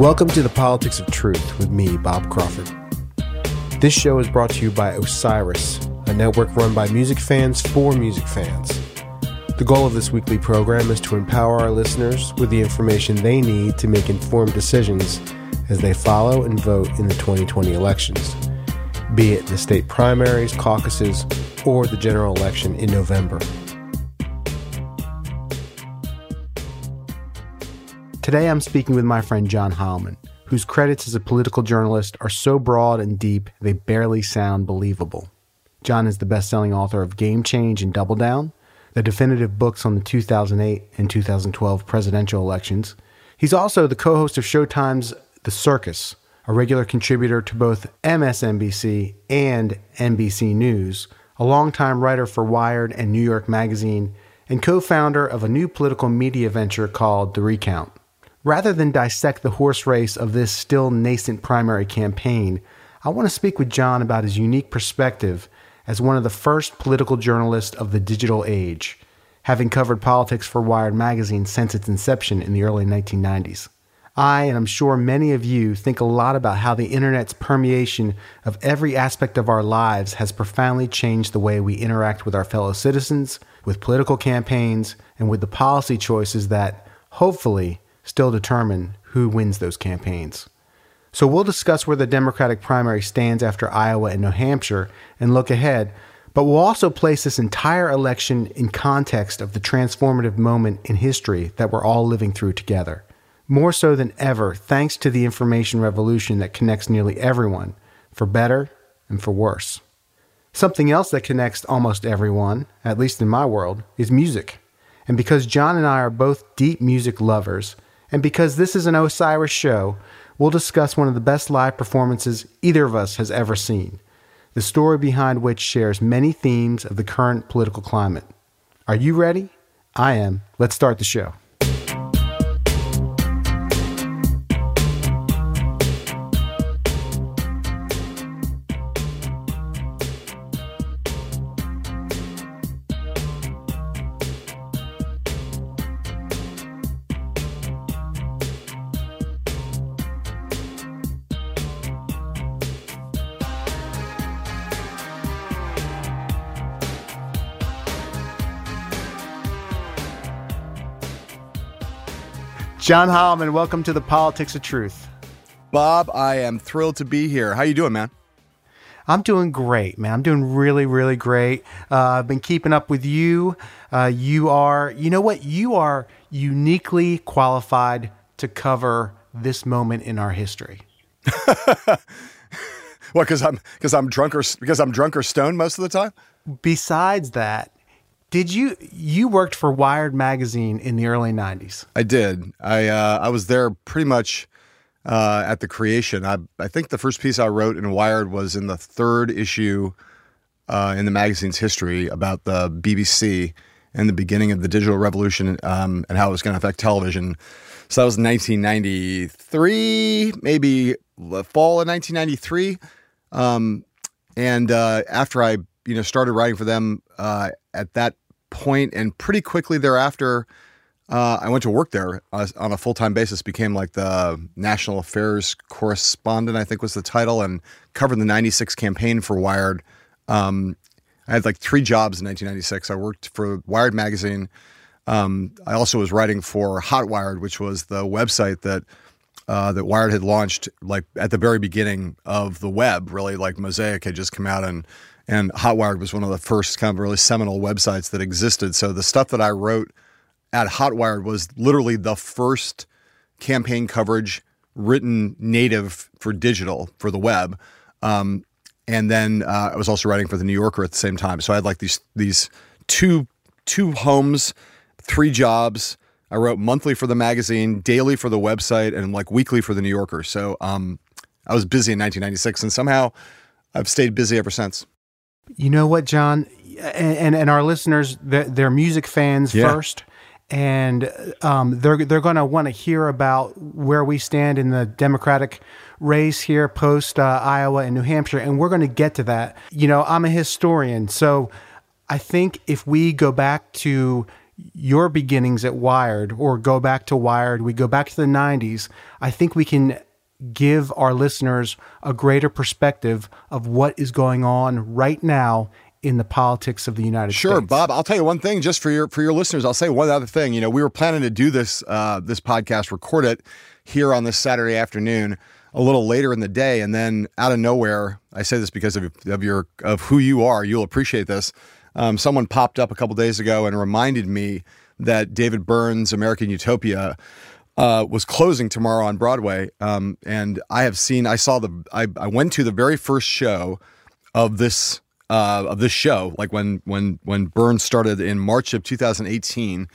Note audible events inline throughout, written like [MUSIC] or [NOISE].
Welcome to the Politics of Truth with me, Bob Crawford. This show is brought to you by Osiris, a network run by music fans for music fans. The goal of this weekly program is to empower our listeners with the information they need to make informed decisions as they follow and vote in the 2020 elections, be it the state primaries, caucuses, or the general election in November. Today I'm speaking with my friend John Heilemann, whose credits as a political journalist are so broad and deep they barely sound believable. John is the best selling author of Game Change and Double Down, the definitive books on the 2008 and 2012 presidential elections. He's also the co host of Showtime's The Circus, a regular contributor to both MSNBC and NBC News, a longtime writer for Wired and New York Magazine, and co founder of a new political media venture called The Recount. Rather than dissect the horse race of this still nascent primary campaign, I want to speak with John about his unique perspective as one of the first political journalists of the digital age, having covered politics for Wired magazine since its inception in the early 1990s. I, and I'm sure many of you, think a lot about how the internet's permeation of every aspect of our lives has profoundly changed the way we interact with our fellow citizens, with political campaigns, and with the policy choices that, hopefully, still determine who wins those campaigns. So we'll discuss where the Democratic primary stands after Iowa and New Hampshire and look ahead, but we'll also place this entire election in context of the transformative moment in history that we're all living through together. More so than ever, thanks to the information revolution that connects nearly everyone, for better and for worse. Something else that connects almost everyone, at least in my world, is music. And because John and I are both deep music lovers, and because this is an Osiris show, we'll discuss one of the best live performances either of us has ever seen, the story behind which shares many themes of the current political climate. Are you ready? I am. Let's start the show. John Heilemann, welcome to the Politics of Truth. Bob, I am thrilled to be here. How you doing, man? I'm doing great, man. I'm doing really, really great. Uh, I've been keeping up with you. Uh, you are, you know what? You are uniquely qualified to cover this moment in our history. [LAUGHS] what? Because I'm because I'm drunk or because I'm drunk or stoned most of the time. Besides that, did you you worked for Wired magazine in the early '90s? I did. I uh, I was there pretty much uh, at the creation. I I think the first piece I wrote in Wired was in the third issue uh, in the magazine's history about the BBC and the beginning of the digital revolution um, and how it was going to affect television. So that was 1993, maybe the fall of 1993. Um, and uh, after I you know started writing for them uh, at that point, and pretty quickly thereafter, uh, I went to work there uh, on a full time basis. Became like the national affairs correspondent, I think was the title, and covered the '96 campaign for Wired. Um, I had like three jobs in 1996. I worked for Wired magazine. Um, I also was writing for Hot Wired, which was the website that uh, that Wired had launched like at the very beginning of the web. Really, like Mosaic had just come out and and Hotwired was one of the first kind of really seminal websites that existed. So the stuff that I wrote at Hotwired was literally the first campaign coverage written native for digital for the web. Um, and then uh, I was also writing for the New Yorker at the same time. So I had like these these two two homes, three jobs. I wrote monthly for the magazine, daily for the website, and like weekly for the New Yorker. So um, I was busy in 1996, and somehow I've stayed busy ever since. You know what, John, and and, and our listeners, they're, they're music fans Yeah. first, and um, they're they're going to want to hear about where we stand in the Democratic race here post uh, Iowa and New Hampshire, and we're going to get to that. You know, I'm a historian, so I think if we go back to your beginnings at Wired or go back to Wired, we go back to the 90s, I think we can give our listeners a greater perspective of what is going on right now in the politics of the United sure, States. Sure, Bob. I'll tell you one thing, just for your for your listeners. I'll say one other thing. You know, we were planning to do this uh, this podcast, record it here on this Saturday afternoon, a little later in the day, and then out of nowhere, I say this because of of your of who you are. You'll appreciate this. Um, someone popped up a couple days ago and reminded me that David Byrne's American Utopia uh, was closing tomorrow on Broadway. Um, and I have seen, I saw the, I, I went to the very first show of this uh, of this show, like when when when Byrne started in March of 2018.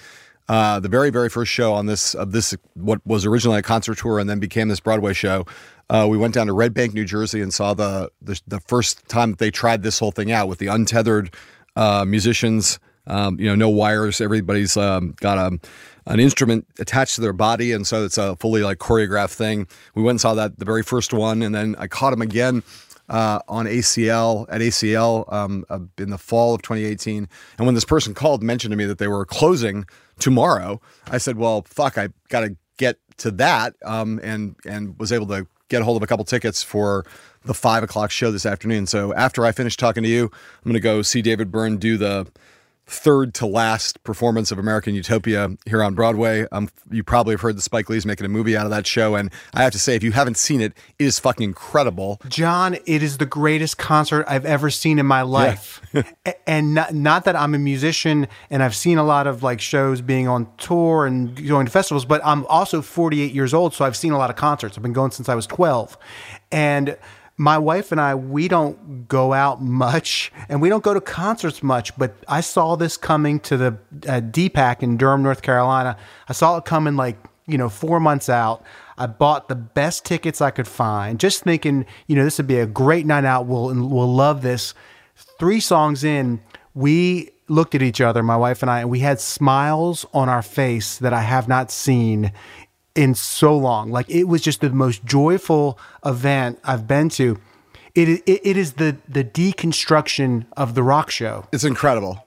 Uh, the very very first show on this of this what was originally a concert tour and then became this Broadway show. Uh, we went down to Red Bank, New Jersey, and saw the, the the first time they tried this whole thing out with the untethered uh, musicians. Um, you know, no wires. Everybody's um, got a an instrument attached to their body, and so it's a fully like choreographed thing. We went and saw that the very first one, and then I caught him again uh, on ACL at ACL um, uh, in the fall of 2018. And when this person called, mentioned to me that they were closing tomorrow, I said, "Well, fuck, I got to get to that," um, and and was able to get a hold of a couple tickets for the five o'clock show this afternoon. So after I finish talking to you, I'm going to go see David Byrne do the third to last performance of American Utopia here on Broadway. Um, you probably have heard that Spike Lee's making a movie out of that show, and I have to say, if you haven't seen it, it is fucking incredible. John, it is the greatest concert I've ever seen in my life, [LAUGHS] yeah. and not, not that I'm a musician and I've seen a lot of like shows being on tour and going to festivals, but I'm also 48 years old, so I've seen a lot of concerts. I've been going since I was 12, and my wife and I, we don't go out much and we don't go to concerts much, but I saw this coming to the uh, DPAC in Durham, North Carolina. I saw it coming like, you know, four months out. I bought the best tickets I could find, just thinking, you know, this would be a great night out. We'll, we'll love this. Three songs in, we looked at each other, my wife and I, and we had smiles on our face that I have not seen in so long. Like it was just the most joyful event I've been to. It, it, it is the the deconstruction of the rock show. It's incredible.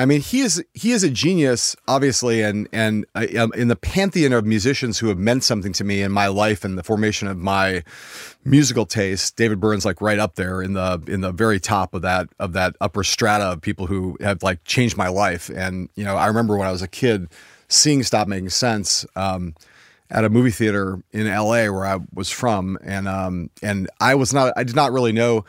I mean, he is he is a genius, obviously, and and uh, in the pantheon of musicians who have meant something to me in my life and the formation of my musical taste. David Byrne's like right up there in the in the very top of that of that upper strata of people who have like changed my life. And you know, I remember when I was a kid seeing Stop Making Sense. Um, at a movie theater in LA where I was from, and um, and I was not, I did not really know,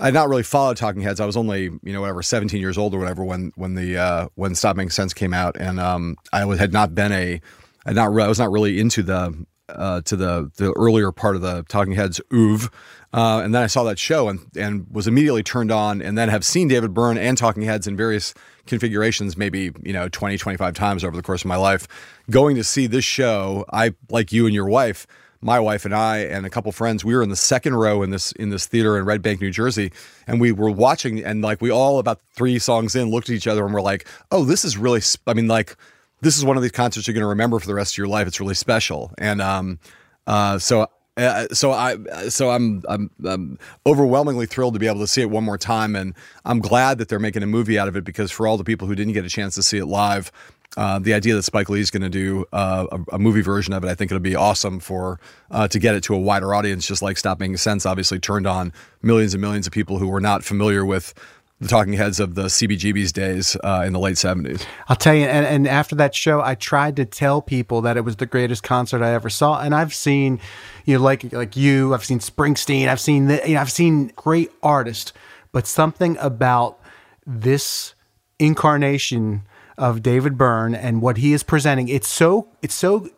I did not really follow Talking Heads. I was only, you know, whatever, seventeen years old or whatever when when the uh, when Stop Making Sense came out, and um, I was, had not been a, I not, I was not really into the uh, to the the earlier part of the Talking Heads oeuvre. Uh, and then I saw that show and and was immediately turned on, and then have seen David Byrne and Talking Heads in various configurations, maybe you know 20, 25 times over the course of my life. Going to see this show, I like you and your wife. My wife and I and a couple friends, we were in the second row in this in this theater in Red Bank, New Jersey, and we were watching, and like we all about three songs in looked at each other and we're like, "Oh, this is really." Sp-. I mean, like this is one of these concerts you're going to remember for the rest of your life. It's really special, and um, uh, so uh, so I so I'm, I'm I'm overwhelmingly thrilled to be able to see it one more time, and I'm glad that they're making a movie out of it because for all the people who didn't get a chance to see it live, uh, the idea that Spike Lee is going to do uh, a, a, movie version of it, I think it'll be awesome for uh, to get it to a wider audience. Just like Stop Making Sense, obviously turned on millions and millions of people who were not familiar with the talking heads of the CBGB's days uh, in the late 70s. I'll tell you, and, and after that show, I tried to tell people that it was the greatest concert I ever saw. And I've seen, you know, like like you, I've seen Springsteen, I've seen, the, you know, I've seen great artists, but something about this incarnation of David Byrne and what he is presenting, it's so it's so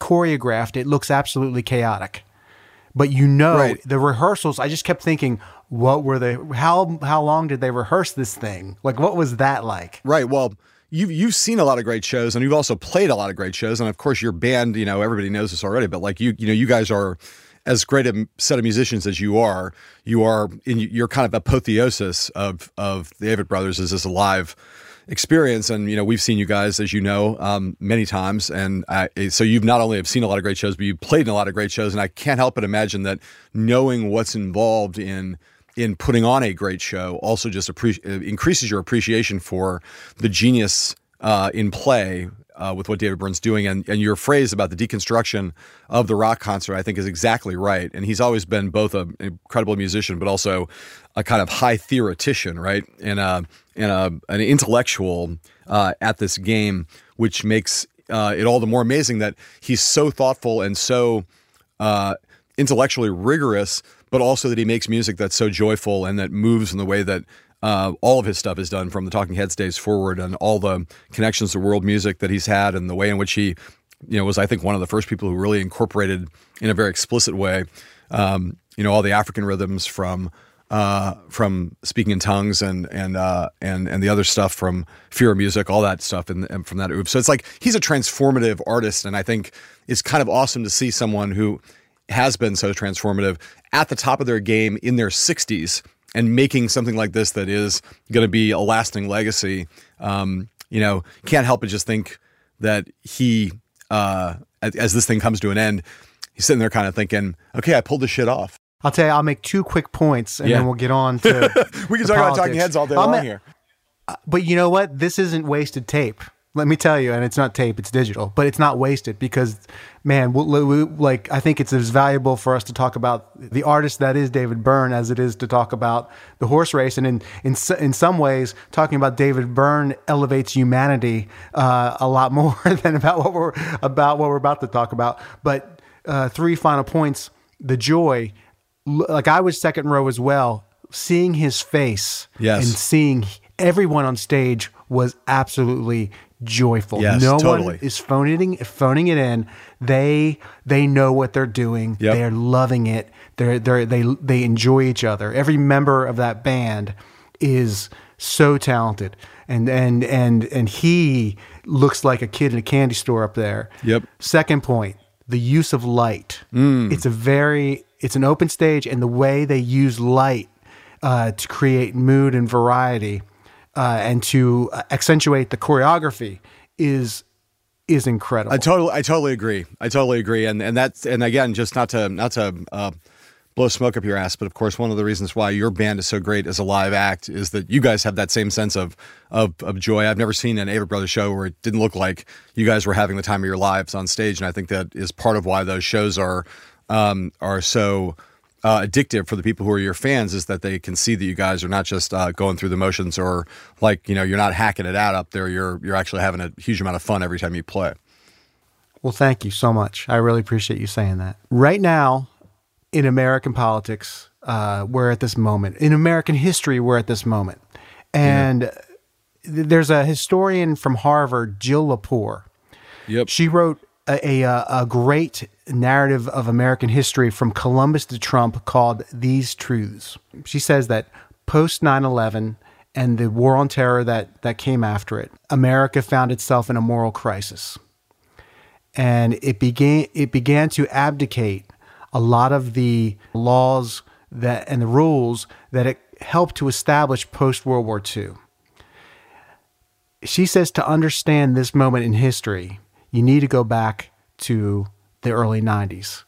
choreographed, it looks absolutely chaotic. But you know, right. the rehearsals, I just kept thinking, what were they how how long did they rehearse this thing? Like what was that like? Right well you've you've seen a lot of great shows and you've also played a lot of great shows and of course your band you know everybody knows this already but like you you know you guys are as great a set of musicians as you are. You are in your kind of apotheosis of of the Avett Brothers as this live experience and you know we've seen you guys as you know um, many times. And I, so you've not only have seen a lot of great shows but you've played in a lot of great shows. And I can't help but imagine that knowing what's involved in in putting on a great show also just appre- increases your appreciation for the genius uh, in play uh, with what David Byrne's doing. And, and your phrase about the deconstruction of the rock concert, I think, is exactly right. And he's always been both an incredible musician, but also a kind of high theoretician, right? And, a, and a, an intellectual uh, at this game, which makes uh, it all the more amazing that he's so thoughtful and so uh, intellectually rigorous, but also that he makes music that's so joyful and that moves in the way that uh, all of his stuff is done from the Talking Heads days forward, and all the connections to world music that he's had, and the way in which he, you know, was I think one of the first people who really incorporated in a very explicit way, um, you know, all the African rhythms from uh, from speaking in tongues and and uh, and and the other stuff from Fear of Music, all that stuff, and, and from that oops. So it's like he's a transformative artist, and I think it's kind of awesome to see someone who has been so transformative at the top of their game in their 60s and making something like this that is going to be a lasting legacy. Um, you know, can't help but just think that he, uh, as, as this thing comes to an end, he's sitting there kind of thinking, okay, I pulled this shit off. I'll tell you, I'll make two quick points and yeah. then we'll get on [LAUGHS] to. we can talk politics. about talking heads all day I'm long here. But you know what? This isn't wasted tape let me tell you, and it's not tape, it's digital, but it's not wasted because, man, we, we, like I think it's as valuable for us to talk about the artist that is David Byrne as it is to talk about the horse race, and in in in some ways, talking about David Byrne elevates humanity uh, a lot [LAUGHS] more than about what we're about what we're about to talk about. But uh, three final points: the joy. Like I was second row as well, seeing his face yes. and seeing everyone on stage was absolutely joyful. Yes, no totally. one is phoning phoning it in. They they know what they're doing. Yep. They're loving it. They're they they they enjoy each other. Every member of that band is so talented. And and and and he looks like a kid in a candy store up there. Yep. Second point, the use of light. Mm. It's a very it's an open stage and the way they use light uh, to create mood and variety uh, and to accentuate the choreography is is incredible. I totally, I totally agree. I totally agree. And and that's and again, just not to not to uh, blow smoke up your ass, but of course, one of the reasons why your band is so great as a live act is that you guys have that same sense of of, of joy. I've never seen an Avett Brothers show where it didn't look like you guys were having the time of your lives on stage, and I think that is part of why those shows are um, are so uh, addictive for the people who are your fans is that they can see that you guys are not just uh, going through the motions or like you know you're not hacking it out up there. You're you're actually having a huge amount of fun every time you play. Well, thank you so much. I really appreciate you saying that. Right now, in American politics, uh, we're at this moment. In American history, we're at this moment, and yeah. there's a historian from Harvard, Jill Lepore. Yep. She wrote a, a, a great narrative of American history from Columbus to Trump called These Truths. She says that post 9 11 and the war on terror that, that came after it, America found itself in a moral crisis. And it began, it began to abdicate a lot of the laws that, and the rules that it helped to establish post World War II. She says to understand this moment in history, you need to go back to the early 90s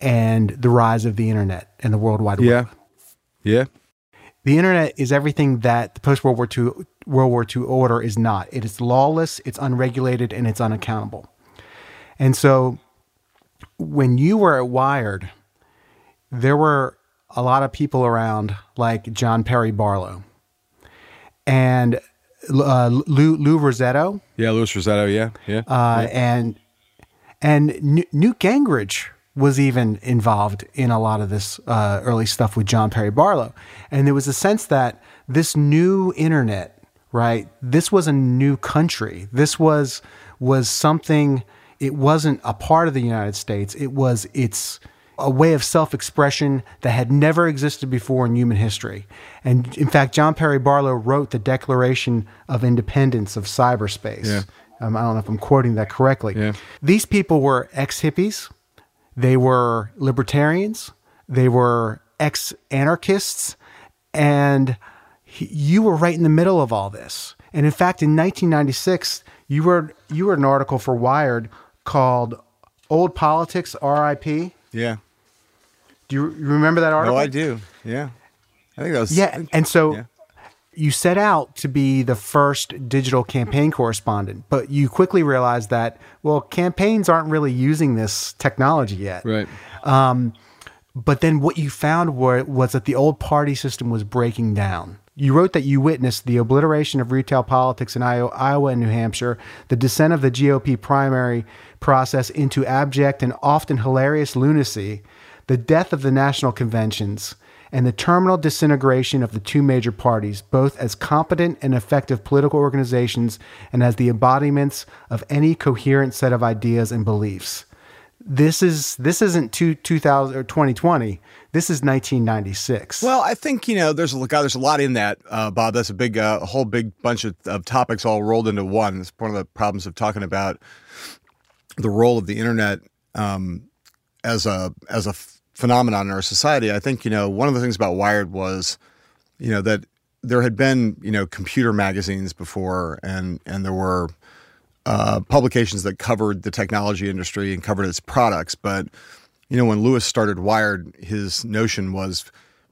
and the rise of the internet and the World Wide Web. Yeah. Yeah. The internet is everything that the post World War II World War II order is not. It is lawless, it's unregulated, and it's unaccountable. And so when you were at Wired, there were a lot of people around like John Perry Barlow and uh, Lou, Lou Rossetto. Yeah, Louis Rossetto. Yeah, yeah. Uh, yeah. And and Newt Gingrich was even involved in a lot of this uh, early stuff with John Perry Barlow, and there was a sense that this new internet, right? This was a new country. This was was something. It wasn't a part of the United States. It was its a way of self expression that had never existed before in human history. And in fact, John Perry Barlow wrote the Declaration of Independence of Cyberspace. Yeah. Um, I don't know if I'm quoting that correctly. Yeah. These people were ex hippies, they were libertarians, they were ex anarchists, and he, you were right in the middle of all this. And in fact, in 1996, you were you were an article for Wired called "Old Politics R.I.P." Yeah. Do you remember that article? Oh, I do. Yeah. I think that was. Yeah, and so, yeah. you set out to be the first digital campaign correspondent, but you quickly realized that, well, campaigns aren't really using this technology yet. Right. Um, but then what you found were, was that the old party system was breaking down. You wrote that you witnessed the obliteration of retail politics in Iowa and New Hampshire, the descent of the GOP primary process into abject and often hilarious lunacy, the death of the national conventions, and the terminal disintegration of the two major parties, both as competent and effective political organizations and as the embodiments of any coherent set of ideas and beliefs. This is this isn't two, 2000 or 2020. This is 1996. Well, I think you know there's a God, there's a lot in that, uh, Bob. That's a big, uh, a whole big bunch of, of topics all rolled into one. It's one of the problems of talking about the role of the internet um, as a as a phenomenon in our society. I think you know one of the things about Wired was, you know, that there had been you know computer magazines before, and and there were uh, publications that covered the technology industry and covered its products. But you know, when Louis started Wired, his notion was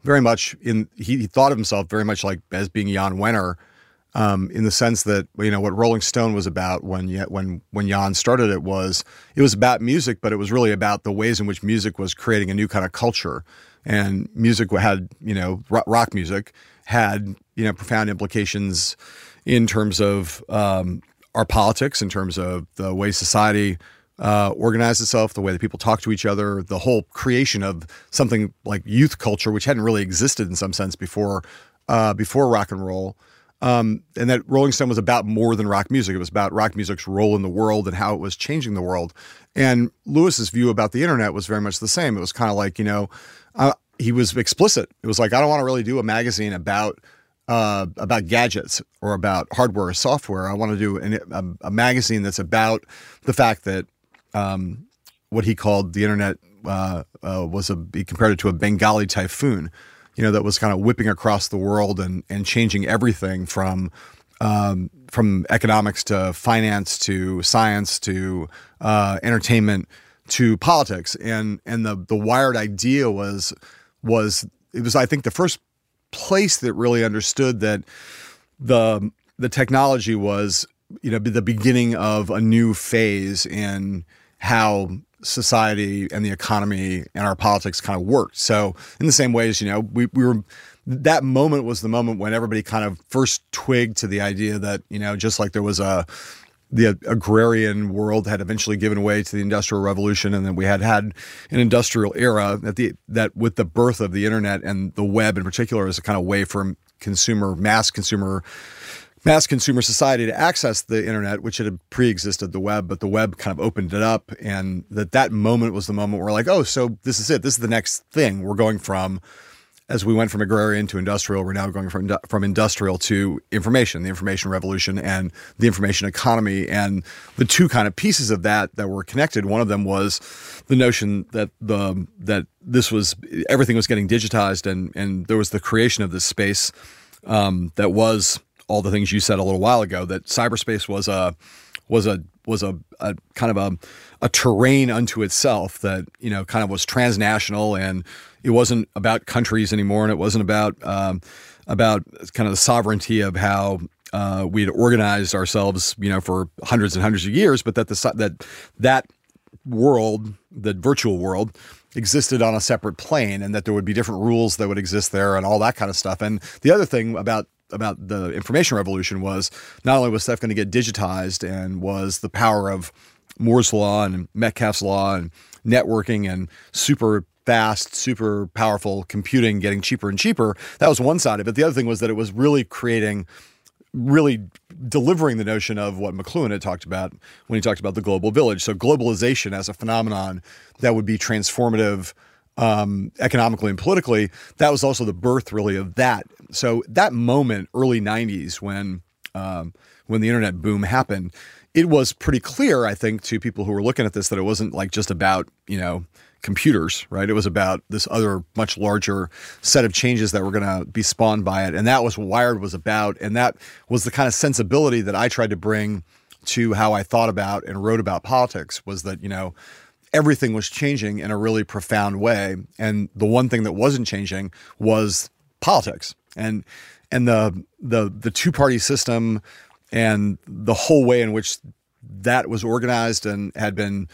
very much in. He, he thought of himself very much like as being Jan Wenner. Um, in the sense that you know what Rolling Stone was about when when when Jan started it was it was about music, but it was really about the ways in which music was creating a new kind of culture, and music had you know rock music had you know profound implications in terms of um, our politics, in terms of the way society uh, organized itself, the way that people talk to each other, the whole creation of something like youth culture, which hadn't really existed in some sense before uh, before rock and roll. Um, and that Rolling Stone was about more than rock music. It was about rock music's role in the world and how it was changing the world. And Louis's view about the internet was very much the same. It was kind of like, you know, uh, he was explicit. It was like, I don't want to really do a magazine about uh, about gadgets or about hardware or software. I want to do an, a, a, magazine that's about the fact that um, what he called the internet uh, uh, was a he compared it to a Bengali typhoon you know, that was kind of whipping across the world and and changing everything from um, from economics to finance to science to uh, entertainment to politics. And and the the Wired idea was was it was I think the first place that really understood that the the technology was you know the beginning of a new phase in how society and the economy and our politics kind of worked. So in the same ways, you know, we, we were that moment was the moment when everybody kind of first twigged to the idea that, you know, just like there was a the agrarian world had eventually given way to the industrial revolution and then we had had an industrial era that the that with the birth of the internet and the web in particular as a kind of way for consumer mass consumer mass consumer society to access the internet, which had pre-existed the web, but the web kind of opened it up, and that that moment was the moment where like, oh, so this is it. This is the next thing. We're going from as we went from agrarian to industrial, we're now going from from industrial to information, the information revolution and the information economy, and the two kind of pieces of that that were connected. One of them was the notion that the that this was everything was getting digitized, and and there was the creation of this space um, that was all the things you said a little while ago that cyberspace was a was a was a, a kind of a, a terrain unto itself that you know kind of was transnational and it wasn't about countries anymore and it wasn't about um, about kind of the sovereignty of how uh, we had organized ourselves you know for hundreds and hundreds of years but that the that that world the virtual world existed on a separate plane and that there would be different rules that would exist there and all that kind of stuff. And the other thing about about the information revolution was not only was stuff going to get digitized and was the power of Moore's law and Metcalfe's law and networking and super fast, super powerful computing getting cheaper and cheaper. That was one side of it. The other thing was that it was really creating really delivering the notion of what McLuhan had talked about when he talked about the global village. So globalization as a phenomenon that would be transformative um, economically and politically, that was also the birth really of that. So that moment, early '90s, when um, when the internet boom happened, it was pretty clear, I think, to people who were looking at this that it wasn't like just about you know computers, right? It was about this other much larger set of changes that were going to be spawned by it, and that was what Wired was about, and that was the kind of sensibility that I tried to bring to how I thought about and wrote about politics. Was that you know everything was changing in a really profound way. And the one thing that wasn't changing was politics. And and the the the two party system and the whole way in which that was organized and had been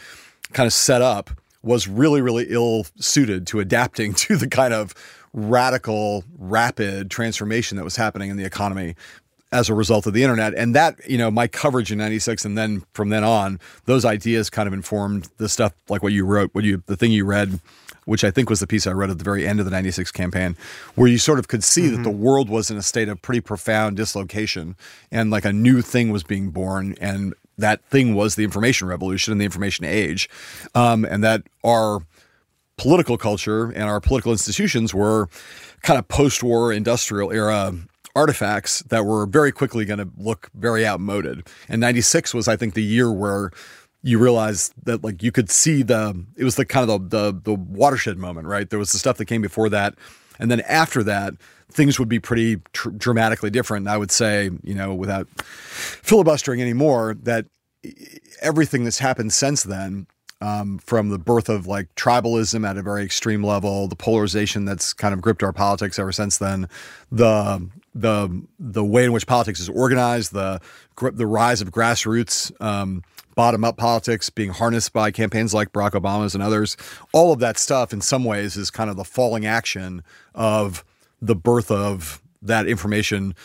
kind of set up was really really ill suited to adapting [LAUGHS] to the kind of radical rapid transformation that was happening in the economy as a result of the internet and that you know my coverage in 96 and then from then on those ideas kind of informed the stuff like what you wrote what you the thing you read which I think was the piece I read at the very end of the 96 campaign, where you sort of could see mm-hmm. that the mm-hmm. world was in a state of pretty profound dislocation and like a new thing was being born. And that thing was the information revolution and the information age. Um, and that our political culture and our political institutions were kind of post war industrial era artifacts that were very quickly going to look very outmoded. And 96 was, I think, the year where you realize that like you could see the it was the kind of the, the the watershed moment right? There was the stuff that came before that. And then after that things would be pretty tr- dramatically different. And i would say you know without filibustering anymore that everything that's happened since then um, from the birth of like tribalism at a very extreme level, the polarization that's kind of gripped our politics ever since then, the the the way in which politics is organized, the the rise of grassroots um, bottom up politics being harnessed by campaigns like Barack Obama's and others. All of that stuff, in some ways, is kind of the falling action of the birth of that information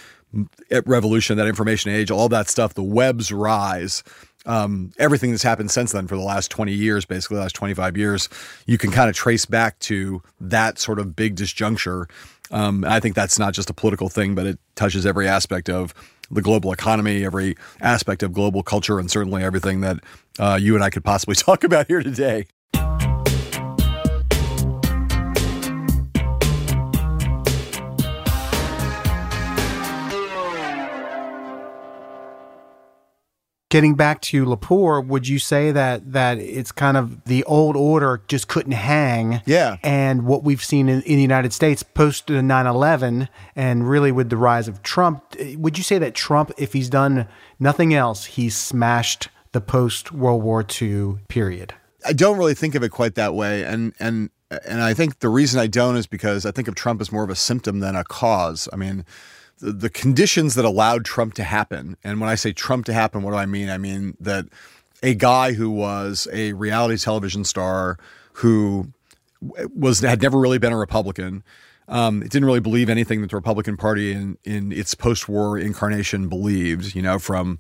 revolution, that information age, all that stuff, the web's rise. Um, everything that's happened since then for the last 20 years, basically the last 25 years, you can kind of trace back to that sort of big disjuncture. Um, I think that's not just a political thing, but it touches every aspect of the global economy, every aspect of global culture, and certainly everything that uh, you and I could possibly [LAUGHS] talk about here today. Getting back to Lepore, would you say that that it's kind of the old order just couldn't hang? Yeah. And what we've seen in, in the United States post 9 11 and really with the rise of Trump, would you say that Trump, if he's done nothing else, he's smashed the post World War II period? I don't really think of it quite that way. And, and, and I think the reason I don't is because I think of Trump as more of a symptom than a cause. I mean, the, conditions that allowed Trump to happen. And when I say Trump to happen, what do I mean? I mean that a guy who was a reality television star who was had never really been a Republican. Um, didn't really believe anything that the Republican Party in in its post-war incarnation believed. You know, from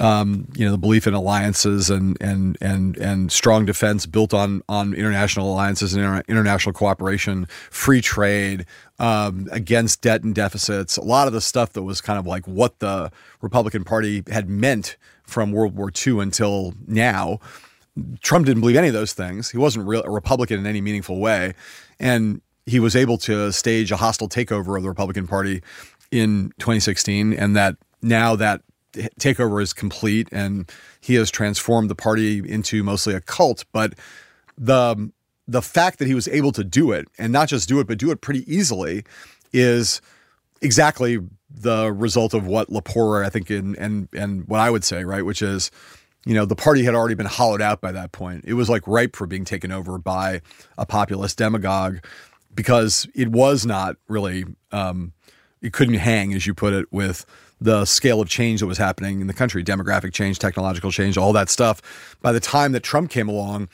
um, you know the belief in alliances and and and and strong defense built on on international alliances and inter- international cooperation, free trade, um, against debt and deficits. A lot of the stuff that was kind of like what the Republican Party had meant from World War II until now. Trump didn't believe any of those things. He wasn't real, a Republican in any meaningful way, and he was able to stage a hostile takeover of the Republican Party in 2016, and that now that takeover is complete and he has transformed the party into mostly a cult. But the the fact that he was able to do it and not just do it, but do it pretty easily is exactly the result of what Lepore, I think, in, and and what I would say, right, which is, you know, the party had already been hollowed out by that point. It was like ripe for being taken over by a populist demagogue because it was not really, um, it couldn't hang, as you put it, with the scale of change that was happening in the country demographic change, technological change, all that stuff. By the time that Trump came along,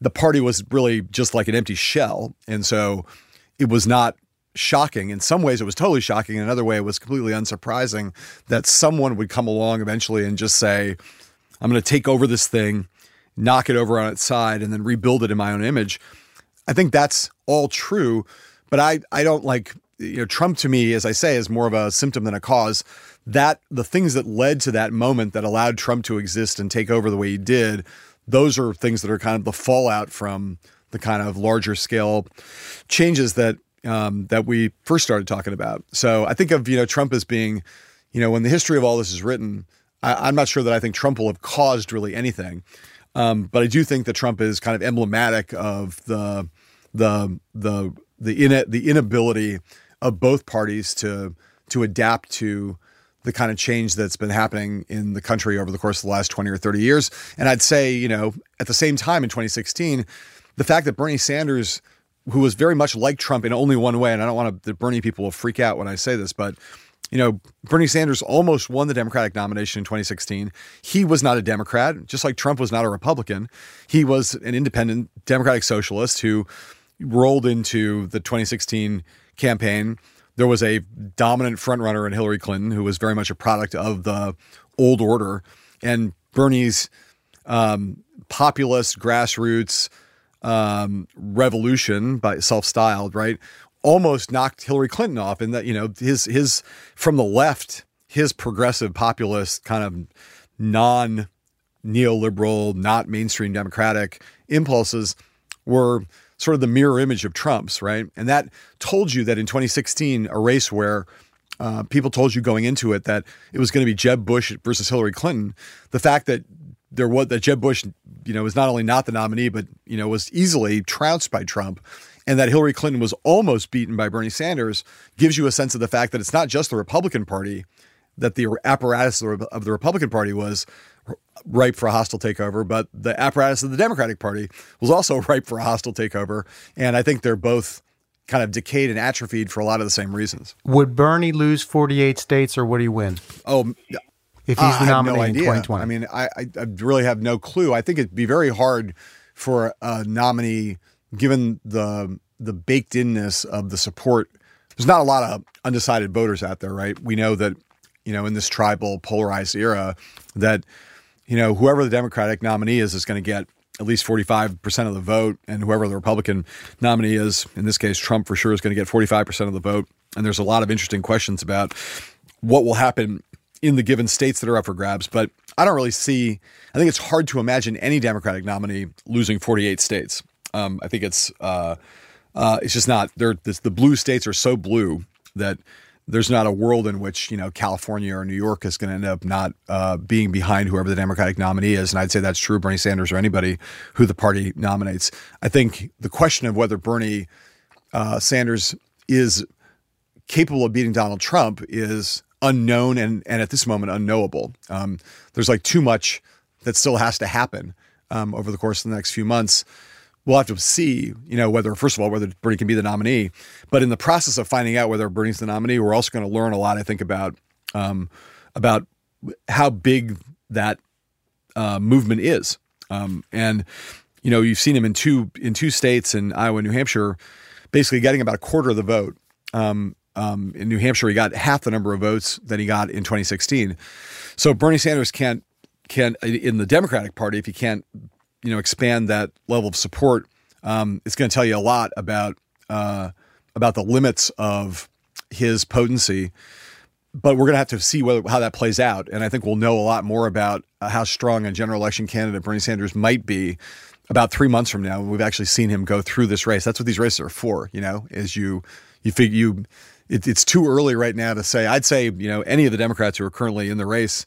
the party was really just like an empty shell. And so it was not shocking. In some ways, it was totally shocking. In another way, it was completely unsurprising that someone would come along eventually and just say, I'm going to take over this thing, knock it over on its side, and then rebuild it in my own image. I think that's all true. But I, I don't like, you know, Trump to me, as I say, is more of a symptom than a cause that the things that led to that moment that allowed Trump to exist and take over the way he did, those are things that are kind of the fallout from the kind of larger scale changes that um, that we first started talking about. So I think of you know Trump as being, you know, when the history of all this is written, I, am not sure that I think Trump will have caused really anything, um, but I do think that Trump is kind of emblematic of the the the the in, the inability of both parties to to adapt to the kind of change that's been happening in the country over the course of the last 20 or 30 years. And I'd say, you know, at the same time in 2016, the fact that Bernie Sanders, who was very much like Trump in only one way, and I don't want to, the Bernie people will freak out when I say this, but you know, Bernie Sanders almost won the Democratic nomination in 2016. He was not a Democrat, just like Trump was not a Republican. He was an independent Democratic socialist who rolled into the 2016 campaign. There was a dominant frontrunner in Hillary Clinton who was very much a product of the old order. And Bernie's um, populist, grassroots um, revolution, by self-styled, right, almost knocked Hillary Clinton off. In that, you know, his his from the left, his progressive populist kind of non neoliberal, not mainstream democratic impulses were sort of the mirror image of Trump's, right? And that told you that in 2016, a race where uh, people told you going into it that it was going to be Jeb Bush versus Hillary Clinton. The fact that there was that Jeb Bush, you know, was not only not the nominee, but you know, was easily trounced by Trump, and that Hillary Clinton was almost beaten by Bernie Sanders gives you a sense of the fact that it's not just the Republican Party, that the apparatus of the Republican Party was ripe for a hostile takeover, but the apparatus of the Democratic Party was also [LAUGHS] ripe for a hostile takeover. And I think they're both kind of decayed and atrophied for a lot of the same reasons. Would Bernie lose 48 states or would he win? Oh, if he's the nominee no in 2020. I mean, I, I, I really have no clue. I think it'd be very hard for a nominee, given the the baked inness of the support. There's not a lot of undecided voters out there, right? We know that, you know, in this tribal polarized era, that you know whoever the Democratic nominee is is going to get at least 45% of the vote, and whoever the Republican nominee is, in this case, Trump for sure is going to get 45% of the vote. And there's a lot of interesting questions about what will happen in the given states that are up for grabs. But I don't really see, I think it's hard to imagine any Democratic nominee losing 48 states. Um, I think it's, uh, uh, it's just not, they're, this, the blue states are so blue that there's not a world in which you know California or New York is going to end up not uh, being behind whoever the Democratic nominee is, and I'd say that's true Bernie Sanders or anybody who the party nominates. I think the question of whether Bernie uh, Sanders is capable of beating Donald Trump is unknown and and at this moment unknowable. Um, there's like too much that still has to happen um, over the course of the next few months. We'll have to see, you know, whether first of all whether Bernie can be the nominee, but in the process of finding out whether Bernie's the nominee, we're also going to learn a lot. I think about um, about how big that uh, movement is, um, and you know, you've seen him in two in two states in Iowa, and New Hampshire, basically getting about a quarter of the vote. Um, um, in New Hampshire, he got half the number of votes that he got in 2016. So Bernie Sanders can't can't in the Democratic Party if he can't you know expand that level of support. Um, it's going to tell you a lot about uh, about the limits of his potency. But we're going to have to see whether, how that plays out, and I think we'll know a lot more about how strong a general election candidate Bernie Sanders might be about three months from now. We've actually seen him go through this race. That's what these races are for. You know, is you you figure you it, it's too early right now to say. I'd say you know any of the Democrats who are currently in the race,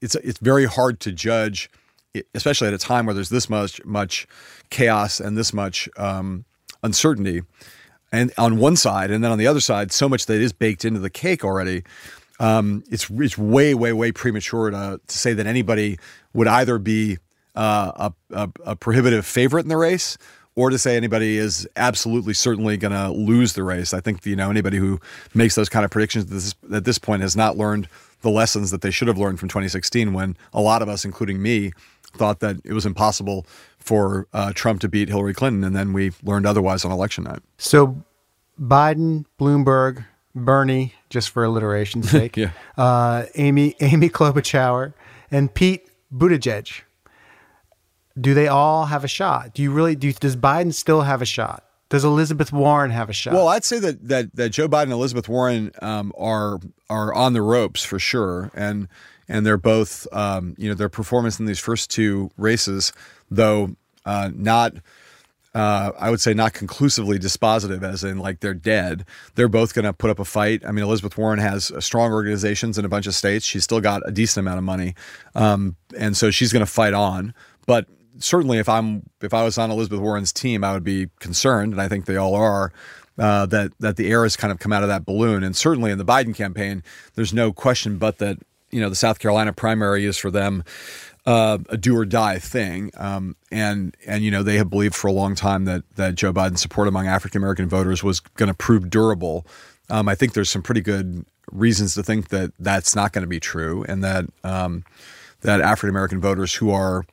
it's it's very hard to judge, especially at a time where there's this much much chaos and this much um, uncertainty, and on one side, and then on the other side, so much that is baked into the cake already. Um, it's it's way way way premature to to say that anybody would either be uh, a, a, a prohibitive favorite in the race or to say anybody is absolutely certainly going to lose the race. I think you know anybody who makes those kind of predictions at this, at this point has not learned the lessons that they should have learned from 2016, when a lot of us, including me, thought that it was impossible for uh, Trump to beat Hillary Clinton, and then we learned otherwise on election night. So, Biden, Bloomberg, Bernie, just for alliteration's [LAUGHS] sake, yeah. uh, Amy Amy Klobuchar, and Pete Buttigieg do they all have a shot? Do you really do? Does Biden still have a shot? Does Elizabeth Warren have a shot? Well, I'd say that that that Joe Biden and Elizabeth Warren um, are are on the ropes for sure, and and they're both um, you know their performance in these first two races, though uh, not. Uh, I would say not conclusively dispositive, as in like they're dead. They're both going to put up a fight. I mean, Elizabeth Warren has strong organizations in a bunch of states. She's still got a decent amount of money, um, and so she's going to fight on. But certainly if I'm if I was on Elizabeth Warren's team, I would be concerned, and I think they all are. Uh, that that the air has kind of come out of that balloon, and certainly in the Biden campaign, there's no question but that you know the South Carolina primary is for them uh, a do or die thing, um, and and you know they have believed for a long time that that Joe Biden's support among African American voters was going to prove durable. Um, I think there's some pretty good reasons to think that that's not going to be true, and that um, that African American voters who are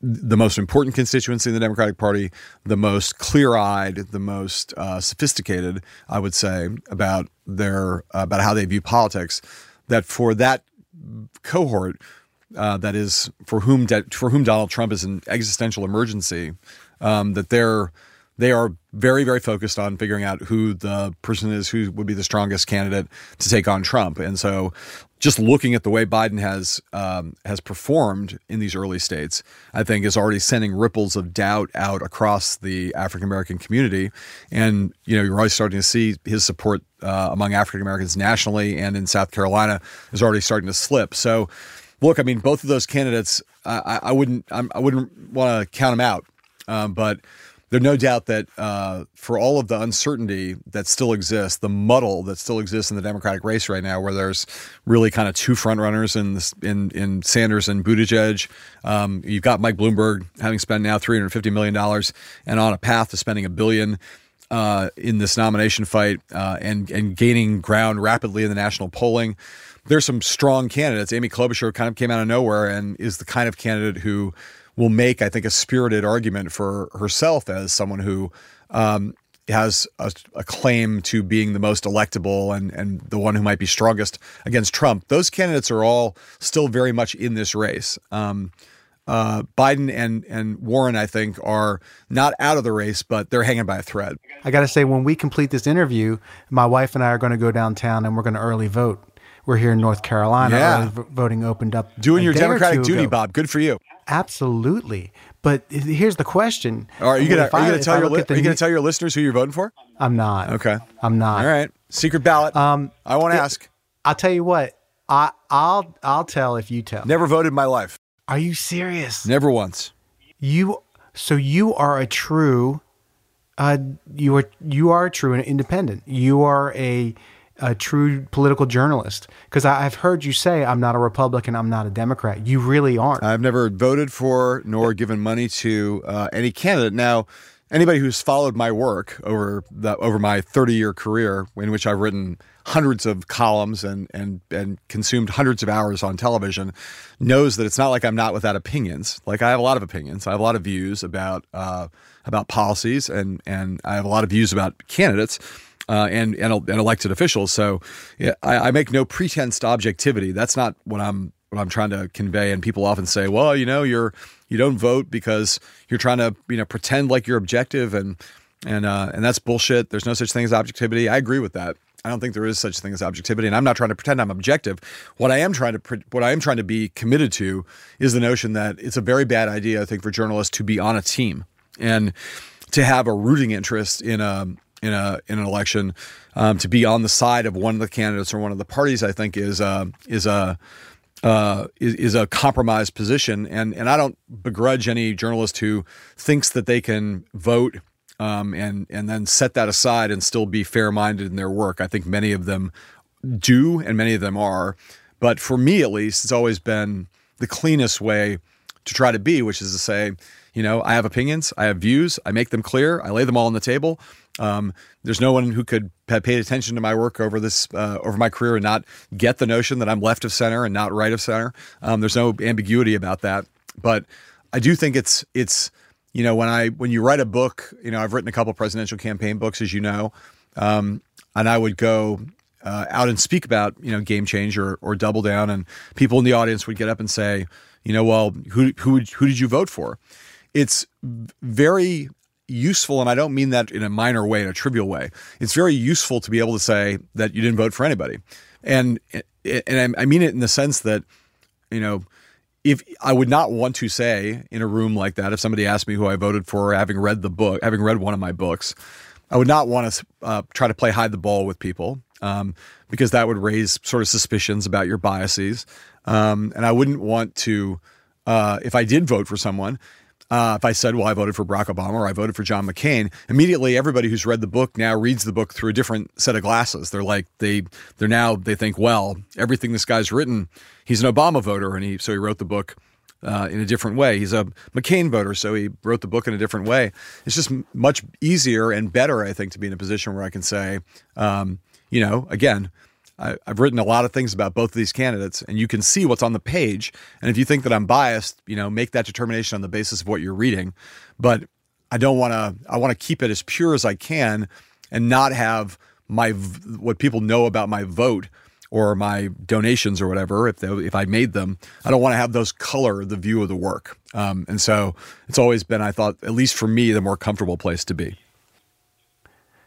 the most important constituency in the Democratic Party, the most clear-eyed, the most uh, sophisticated, I would say, about their about how they view politics. That for that cohort, uh, that is for whom for whom Donald Trump is an existential emergency, um, that they're they are very, very focused on figuring out who the person is who would be the strongest candidate to take on Trump. And so, just looking at the way Biden has um, has performed in these early states, I think is already sending ripples of doubt out across the African American community. And you know, you're already starting to see his support uh, among African Americans nationally and in South Carolina is already starting to slip. So, look, I mean, both of those candidates, I, I wouldn't I wouldn't want to count them out, um, but there's no doubt that uh, for all of the uncertainty that still exists, the muddle that still exists in the Democratic race right now, where there's really kind of two frontrunners in this, in in Sanders and Buttigieg. Um, you've got Mike Bloomberg having spent now 350 million dollars and on a path to spending a billion. Uh, in this nomination fight uh, and and gaining ground rapidly in the national polling, there's some strong candidates. Amy Klobuchar kind of came out of nowhere and is the kind of candidate who will make, I think, a spirited argument for herself as someone who um, has a, a, claim to being the most electable and, and the one who might be strongest against Trump. Those candidates are all still very much in this race. Um, uh, Biden and and Warren, I think, are not out of the race, but they're hanging by a thread. I got to say, when we complete this interview, my wife and I are going to go downtown and we're going to early vote. We're here in North Carolina. Yeah. voting opened up. Doing your Democratic duty, ago. Bob. Good for you. Absolutely. But here's the question. are you are you gonna tell your li- are you gonna tell your listeners who you're voting for? I'm not. Okay. I'm not. All right. Secret ballot. Um, I won't ask. I'll tell you what. I I'll I'll tell if you tell. Never voted in my life. Are you serious? Never once. You so you are a true uh you are you are a true independent. You are a a true political journalist? Because I've heard you say, I'm not a Republican, I'm not a Democrat. You really aren't. I've never voted for nor given money to uh, any candidate. Now, anybody who's followed my work over the over my 30 year career, in which I've written hundreds of columns and and and consumed hundreds of hours on television, knows that it's not like I'm not without opinions. Like I have a lot of opinions. I have a lot of views about uh, about policies, and and I have a lot of views about candidates uh, and, and and elected officials. So yeah, I, I, make no pretense to objectivity. That's not what I'm what I'm trying to convey. And people often say, well, you know, you're you don't vote because you're trying to you know pretend like you're objective and and uh, and that's bullshit. There's no such thing as objectivity. I agree with that. I don't think there is such a thing as objectivity, and I'm not trying to pretend I'm objective. What I am trying to what I am trying to be committed to is the notion that it's a very bad idea, I think, for journalists to be on a team and to have a rooting interest in a in a in an election um, to be on the side of one of the candidates or one of the parties, I think is uh, is a uh, is, is a compromised position, and and I don't begrudge any journalist who thinks that they can vote um, and and then set that aside and still be fair minded in their work. I think many of them do, and many of them are. But for me, at least, it's always been the cleanest way to try to be, which is to say, you know, I have opinions, I have views, I make them clear, I lay them all on the table. Um, there's no one who could have paid attention to my work over this uh, over my career and not get the notion that I'm left of center and not right of center. Um, there's no ambiguity about that. But I do think it's it's you know when I when you write a book, you know I've written a couple presidential campaign books, as you know, um, and I would go uh, out and speak about you know game change or, or double down, and people in the audience would get up and say, you know, well, who who who did you vote for? It's very useful, and I don't mean that in a minor way, in a trivial way. It's very useful to be able to say that you didn't vote for anybody, and and I mean it in the sense that you know if I would not want to say in a room like that, if somebody asked me who I voted for, having read the book, having read one of my books, I would not want to uh, try to play hide the ball with people um, because that would raise sort of suspicions about your biases, um, and I wouldn't want to. Uh, if I did vote for someone, uh, if I said, well, I voted for Barack Obama or I voted for John McCain, immediately everybody who's read the book now reads the book through a different set of glasses. They're like, they, they're now, they think, well, everything this guy's written, he's an Obama voter. And he, so he wrote the book uh, in a different way. He's a McCain voter, so he wrote the book in a different way. It's just much easier and better, I think, to be in a position where I can say, um, you know, again, I, have written a lot of things about both of these candidates, and you can see what's on the page. And if you think that I'm biased, you know, make that determination on the basis of what you're reading. But I don't want to. I want to keep it as pure as I can, and not have my what people know about my vote or my donations or whatever, if they, if I made them, I don't want to have those color the view of the work. Um, and so it's always been, I thought, at least for me, the more comfortable place to be.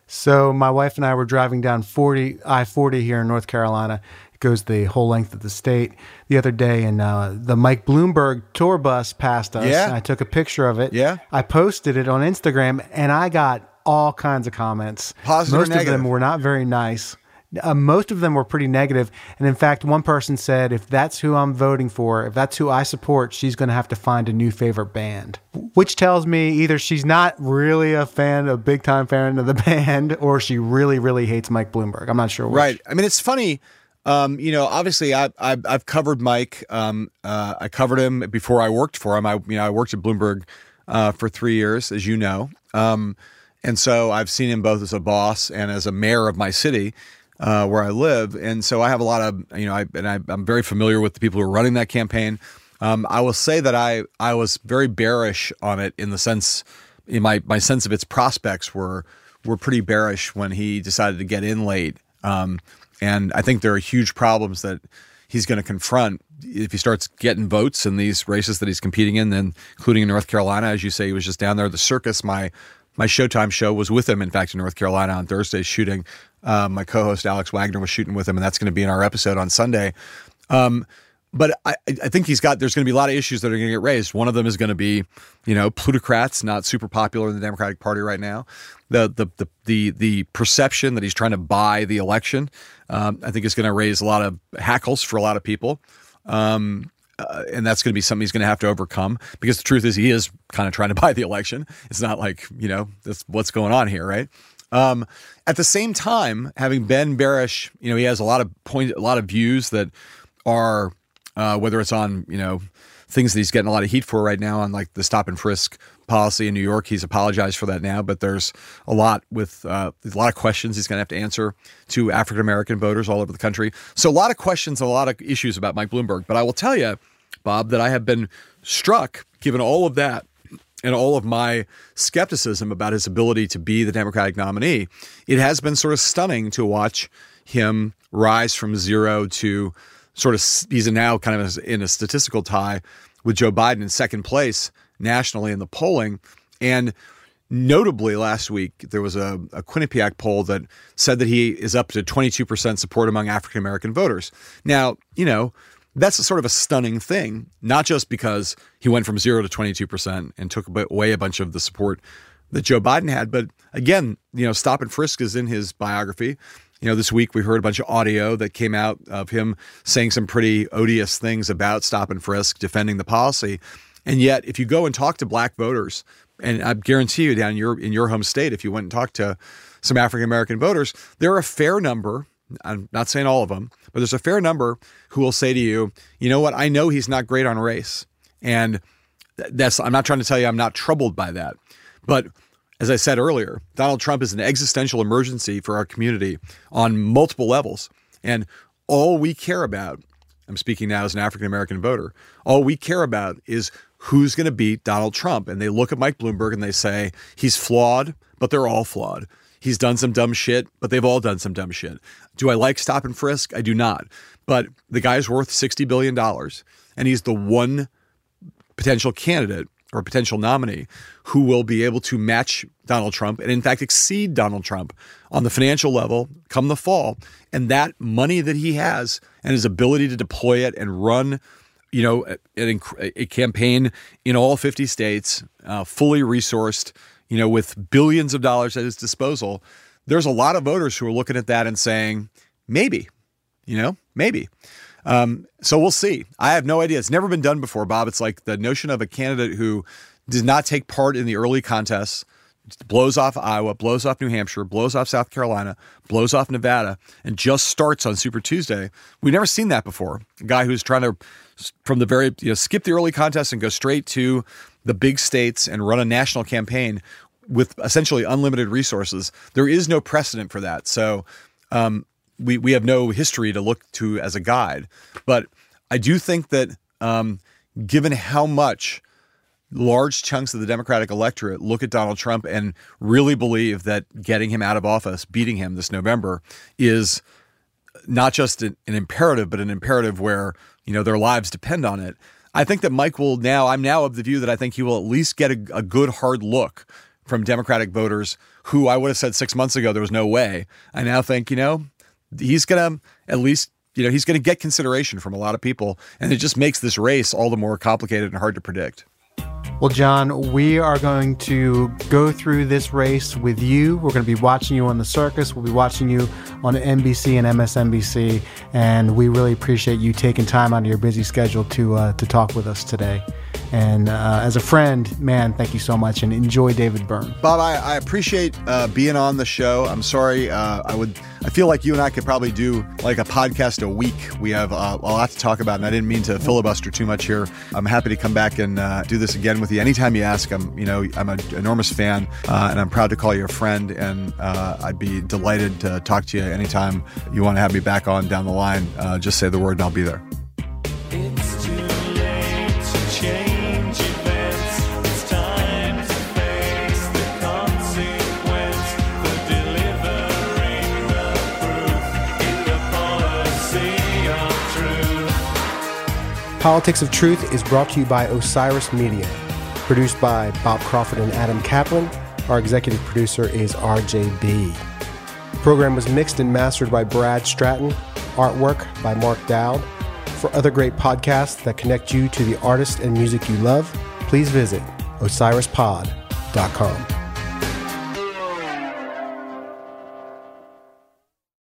So my wife and I were driving down 40 I-40 here in North Carolina. It goes the whole length of the state the other day, and uh, the Mike Bloomberg tour bus passed us. Yeah. I took a picture of it. Yeah. I posted it on Instagram, and I got all kinds of comments. Positive Most of them were not very nice. Uh, most of them were pretty negative. And in fact, one person said, if that's who I'm voting for, if that's who I support, she's going to have to find a new favorite band. Which tells me either she's not really a fan, a big time fan of the [LAUGHS] band, or she really, really hates Mike Bloomberg. I'm not sure which. Right. I mean, it's funny. Um, you know, obviously, I, I, have covered Mike. Um, uh, I covered him before I worked for him. I, you know, I worked at Bloomberg uh, for three years, as you know. Um, and so I've seen him both as a boss and as a mayor of my city uh, where I live, and so I have a lot of you know, I, and I, am very familiar with the people who are running that campaign. Um, I will say that I I was very bearish on it in the sense, in my my sense of its prospects were were pretty bearish when he decided to get in late, um, and I think there are huge problems that he's going to confront if he starts getting votes in these races that he's competing in, then including in North Carolina, as you say, he was just down there. The circus, my my Showtime show was with him, in fact, in North Carolina on Thursday shooting. Uh, my co-host Alex Wagner was shooting with him, and that's going to be in our episode on Sunday. Um, but I, I, think he's got. There's going to be a lot of issues that are going to get raised. One of them is going to be, you know, plutocrats not super popular in the Democratic Party right now. The the the the, the perception that he's trying to buy the election, um, I think, is going to raise a lot of hackles for a lot of people. Um, uh, and that's going to be something he's going to have to overcome because the truth is he is kind of trying to buy the election. It's not like you know that's what's going on here, right? Um, at the same time, having been bearish, you know, he has a lot of point, a lot of views that are uh, whether it's on you know things that he's getting a lot of heat for right now on like the stop and frisk policy in New York. He's apologized for that now, but there's a lot with uh, a lot of questions he's going to have to answer to African American voters all over the country. So a lot of questions, a lot of issues about Mike Bloomberg. But I will tell you, Bob, that I have been struck, given all of that and all of my skepticism about his ability to be the Democratic nominee, it has been sort of stunning to watch him rise from zero to sort of he's now kind of in a statistical tie with Joe Biden in second place nationally in the polling. And notably, last week, there was a, a Quinnipiac poll that said that he is up to 22% support among African American voters. Now, you know, that's a sort of a stunning thing, not just because he went from zero to 22% and took away a bunch of the support that Joe Biden had, but again, you know, stop and frisk is in his biography. You know, this week we heard a bunch of audio that came out of him saying some pretty odious things about stop and frisk, defending the policy. And yet, if you go and talk to black voters, and I guarantee you down your in your home state, if you went and talked to some African American voters, there are a fair number. I'm not saying all of them, but there's a fair number who will say to you, you know what? I know he's not great on race, and that's. I'm not trying to tell you I'm not troubled by that, but as I said earlier, Donald Trump is an existential emergency for our community on multiple levels, and all we care about. I'm speaking now as an African American voter. All we care about is who's going to beat Donald Trump. And they look at Mike Bloomberg and they say, he's flawed, but they're all flawed. He's done some dumb shit, but they've all done some dumb shit. Do I like stop and frisk? I do not. But the guy's worth $60 billion, and he's the one potential candidate or potential nominee who will be able to match Donald Trump and, in fact, exceed Donald Trump on the financial level come the fall. And that money that he has and his ability to deploy it and run you know, a, a, campaign in all 50 states, uh, fully resourced, you know, with billions of dollars at his disposal. There's a lot of voters who are looking at that and saying, maybe, you know, maybe. Um, so we'll see. I have no idea. It's never been done before, Bob. It's like the notion of a candidate who did not take part in the early contests, blows off Iowa, blows off New Hampshire, blows off South Carolina, blows off Nevada, and just starts on Super Tuesday. We've never seen that before. A guy who's trying to from the very you know skip the early contest and go straight to the big states and run a national campaign with essentially unlimited resources. There is no precedent for that. So um, we we have no history to look to as a guide. But I do think that um, given how much large chunks of the Democratic electorate look at Donald Trump and really believe that getting him out of office, beating him this November, is not just an, an, imperative, but an imperative where you know their lives depend on it. I think that Mike will now. I'm now of the view that I think he will at least get a, a good hard look from Democratic voters who I would have said six months ago there was no way. I now think you know he's going to at least you know he's to get consideration from a lot of people, and it just makes this race all the more complicated and hard to predict. Well, John, we are going to go through this race with you. We're going to be watching you on the circus. We'll be watching you on NBC and MSNBC, and we really appreciate you taking time out of your busy schedule to uh, to talk with us today. And uh, as a friend, man, thank you so much, and enjoy David Byrne. Bob, I, I appreciate uh, being on the show. I'm sorry, uh, I would. I feel like you and I could probably do like a podcast a week. We have uh, a lot to talk about, and I didn't mean to filibuster too much here. I'm happy to come back and uh, do this again with you anytime you ask. I'm, you know, I'm an enormous fan, uh, and I'm proud to call you a friend. And I'd be delighted to talk to you anytime you want to have me back on down the line. just say the word, and I'll be there. Politics of Truth is brought to you by Osiris Media. Produced by Bob Crawford and Adam Kaplan. Our executive producer is RJB. The program was mixed and mastered by Brad Stratton. Artwork by Mark Dowd. For other great podcasts that connect you to the artist and music you love, please visit osirispod.com.